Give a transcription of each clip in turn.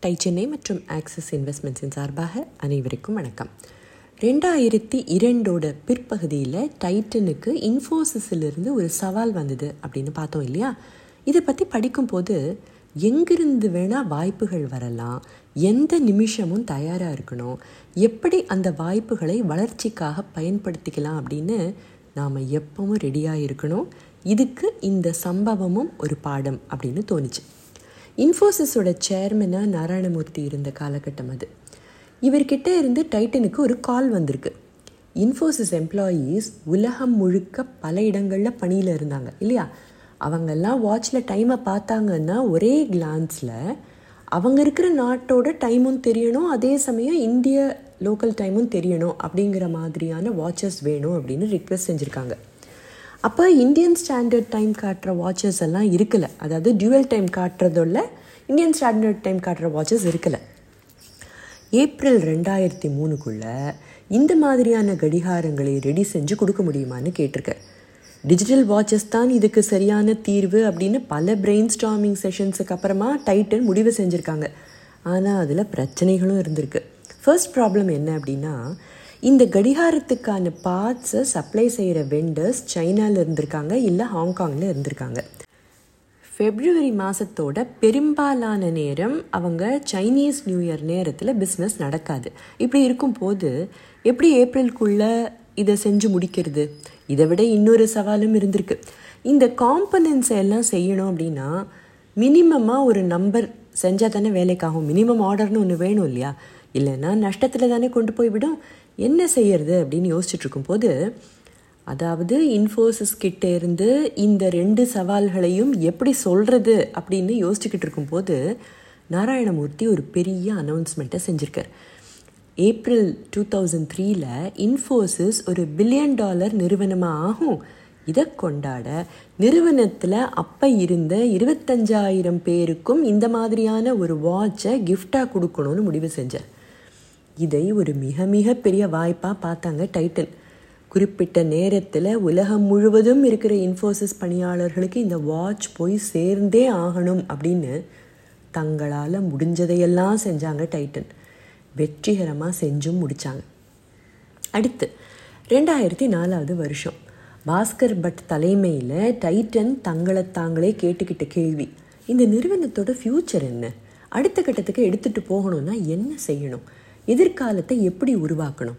Tie Chennai மற்றும் axis இன்வெஸ்ட்மெண்ட்ஸின் சார்பாக அனைவருக்கும் வணக்கம். ரெண்டாயிரத்தி இரண்டோட பிற்பகுதியில் டைட்டனுக்கு இன்ஃபோசிஸிலிருந்து ஒரு சவால் வந்தது அப்படின்னு பார்த்தோம் இல்லையா? இதை பற்றி படிக்கும்போது எங்கிருந்து வேணால் வாய்ப்புகள் வரலாம் எந்த நிமிஷமும் தயாராக இருக்கணும் எப்படி அந்த வாய்ப்புகளை வளர்ச்சிக்காக பயன்படுத்திக்கலாம் அப்படின்னு நாம் எப்பவும் ரெடியாக இருக்கணும். இதுக்கு இந்த சம்பவமும் ஒரு பாடம் அப்படின்னு தோணுச்சு. இன்ஃபோசிஸோட சேர்மனாக நாராயணமூர்த்தி இருந்த காலகட்டம் அது. இவர்கிட்ட இருந்து டைட்டனுக்கு ஒரு கால் வந்திருக்கு. இன்ஃபோசிஸ் எம்ப்ளாயீஸ் உலகம் முழுக்க பல இடங்களில் பணியில் இருந்தாங்க இல்லையா? அவங்கெல்லாம் வாட்சில் டைமை பார்த்தாங்கன்னா ஒரே கிளான்ஸில் அவங்க இருக்கிற நாட்டோட டைமும் தெரியணும் அதே சமயம் இந்திய லோக்கல் டைமும் தெரியணும் அப்படிங்கிற மாதிரியான வாட்சஸ் வேணும் அப்படின்னு ரிக்வெஸ்ட் செஞ்சுருக்காங்க. அப்போ இந்தியன் ஸ்டாண்டர்ட் டைம் காட்டுற வாட்சஸ் எல்லாம் இருக்கலை. அதாவது டியூவல் டைம் காட்டுறதுள்ள இந்தியன் ஸ்டாண்டர்ட் டைம் காட்டுற வாட்சஸ் இருக்கலை. ஏப்ரல் ரெண்டாயிரத்தி மூணுக்குள்ளே இந்த மாதிரியான கடிகாரங்களை ரெடி செஞ்சு கொடுக்க முடியுமான்னு கேட்டிருக்கேன் டிஜிட்டல் வாட்சஸ் தான் இதுக்கு சரியான தீர்வு அப்படின்னு பல பிரெயின் ஸ்டாமிங் செஷன்ஸுக்கு அப்புறமா டைட்டன் முடிவு செஞ்சுருக்காங்க. ஆனால் அதில் பிரச்சனைகளும் இருந்திருக்கு. ஃபர்ஸ்ட் ப்ராப்ளம் என்ன அப்படின்னா இந்த கடிகாரத்துக்கான பார்ட்ஸை சப்ளை செய்கிற வெண்டர்ஸ் சைனாவில் இருந்திருக்காங்க இல்லை ஹாங்காங்கில் இருந்திருக்காங்க. ஃபெப்ரவரி மாதத்தோட பெரும்பாலான நேரம் அவங்க சைனீஸ் நியூ இயர் நேரத்தில் பிஸ்னஸ் நடக்காது. இப்படி இருக்கும்போது எப்படி ஏப்ரலுக்குள்ளே இதை செஞ்சு முடிக்கிறது? இதை விட இன்னொரு சவாலும் இருந்திருக்கு. இந்த காம்பனன்ஸை எல்லாம் செய்யணும் அப்படின்னா மினிமமாக ஒரு நம்பர் செஞ்சால் தானே வேலைக்காகும். மினிமம் ஆர்டர்னு ஒன்று வேணும் இல்லையா? இல்லைன்னா நஷ்டத்தில் தானே கொண்டு போய் விடும். என்ன செய்யறது அப்படின்னு யோசிச்சுட்டு இருக்கும்போது அதாவது இன்ஃபோசிஸ் கிட்ட இருந்து இந்த ரெண்டு சவால்களையும் எப்படி சொல்கிறது அப்படின்னு யோசிச்சுக்கிட்டு இருக்கும்போது நாராயணமூர்த்தி ஒரு பெரிய அனௌன்ஸ்மெண்ட்டை செஞ்சுருக்கார். ஏப்ரல் டூ தௌசண்ட் த்ரீல இன்ஃபோசிஸ் ஒரு பில்லியன் டாலர் நிறுவனமாக ஆகும். இதை கொண்டாட நிறுவனத்தில் அப்போ இருந்த இருபத்தஞ்சாயிரம் பேருக்கும் இந்த மாதிரியான ஒரு வாட்சை கிஃப்டாக கொடுக்கணும்னு முடிவு செஞ்சார். இதை ஒரு மிக மிக பெரிய வாய்ப்பாக பார்த்தாங்க டைட்டன் குறிப்பிட்ட நேரத்தில் உலகம் முழுவதும் இருக்கிற இன்ஃபோசிஸ் பணியாளர்களுக்கு இந்த வாட்ச் போய் சேர்ந்தே ஆகணும் அப்படின்னு தங்களால் முடிஞ்சதையெல்லாம் செஞ்சாங்க டைட்டன் வெற்றிகரமாக செஞ்சும் முடித்தாங்க அடுத்து ரெண்டாயிரத்தி நாலாவது வருஷம். பாஸ்கர் பட் தலைமையில் டைட்டன் தங்களை தாங்களே கேட்டுக்கிட்ட கேள்வி. இந்த நிறுவனத்தோட ஃப்யூச்சர் என்ன? அடுத்த கட்டத்துக்கு எடுத்துகிட்டு போகணும்னா என்ன செய்யணும்? எதிர்காலத்தை எப்படி உருவாக்கணும்?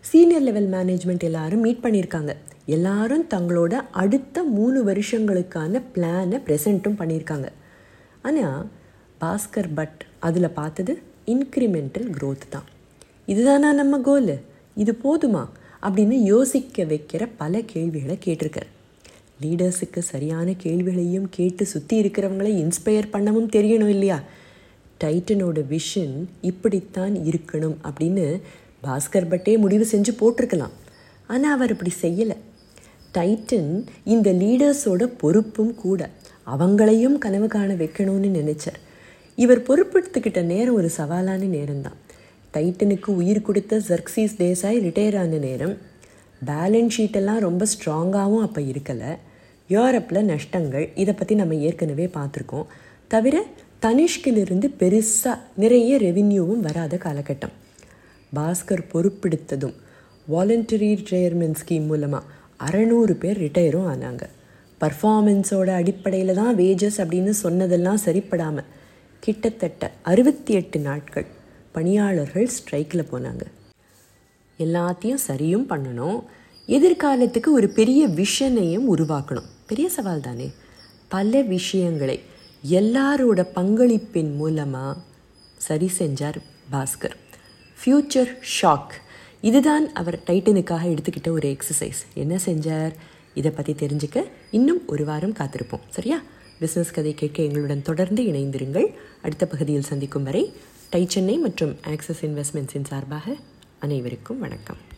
சீனியர் லெவல் மேனேஜ்மெண்ட் எல்லாரும் மீட் பண்ணியிருக்காங்க. எல்லாரும் தங்களோட அடுத்த மூணு வருஷங்களுக்கான பிளானை ப்ரெசென்ட்டும் பண்ணியிருக்காங்க. ஆனால் பாஸ்கர் பட் அதில் பார்த்தது இன்க்ரிமெண்டல் க்ரோத் தான். இதுதானா நம்ம கோல் இது போதுமா? அப்படின்னு யோசிக்க வைக்கிற பல கேள்விகளை கேட்டிருக்கார். லீடர்ஸுக்கு சரியான கேள்விகளையும் கேட்டு சுற்றி இருக்கிறவங்களை இன்ஸ்பயர் பண்ணவும் தெரியணும் இல்லையா? டைட்டனோட விஷன் இப்படித்தான் இருக்கணும் அப்படின்னு பாஸ்கர் பட்டே முடிவு செஞ்சு போட்டிருக்கலாம். ஆனால் அவர் அப்படி செய்யலை. டைட்டன் இந்த லீடர்ஸோட பொறுப்பும் கூட அவங்களையும் கனவு காண வைக்கணும்னு நினைச்சார். இவர் பொறுப்பெடுத்துக்கிட்ட நேரம் ஒரு சவாலான நேரம்தான். டைட்டனுக்கு உயிர் கொடுத்த ஜர்க்சீஸ் தேசாய் ரிட்டையர் ஆன நேரம். பேலன்ஸ் ஷீட்டெல்லாம் ரொம்ப ஸ்ட்ராங்காகவும் அப்போ இருக்கலை. யூரோப்பில் நஷ்டங்கள் இதை பற்றி நம்ம ஏற்கனவே பார்த்துருக்கோம். தவிர தனிஷ்கிலிருந்து பெருசாக நிறைய ரெவின்யூவும் வராத காலகட்டம். பாஸ்கர் பொறுப்பெடுத்ததும் வாலண்டரி ரிட்டையர்மெண்ட் ஸ்கீம் மூலமாக அறநூறு பேர் ரிட்டையரும் ஆனாங்க. பர்ஃபார்மன்ஸோட அடிப்படையில் தான் வேஜஸ் அப்படின்னு சொன்னதெல்லாம் சரிப்படாமல் கிட்டத்தட்ட அறுபத்தி எட்டு நாட்கள் பணியாளர்கள் ஸ்ட்ரைக்கில் போனாங்க. எல்லாத்தையும் சரியும் பண்ணணும். எதிர்காலத்துக்கு ஒரு பெரிய விஷனையும் உருவாக்கணும். பெரிய சவால் தானே பல விஷயங்களை எல்லாரோட பங்களிப்பின் மூலமாக சரி செஞ்சார் பாஸ்கர். ஃப்யூச்சர் ஷாக் இதுதான் அவர் டைட்டனுக்காக எடுத்துக்கிட்ட ஒரு எக்ஸசைஸ் என்ன செஞ்சார்? இதை பற்றி தெரிஞ்சுக்க இன்னும் ஒரு வாரம் காத்திருப்போம். சரியா? பிஸ்னஸ் கதை கேட்க எங்களுடன் தொடர்ந்து இணைந்திருங்கள். அடுத்த பகுதியில் சந்திக்கும் வரை டை சென்னை மற்றும் ஆக்சஸ் இன்வெஸ்ட்மெண்ட்ஸின் சார்பாக அனைவருக்கும் வணக்கம்.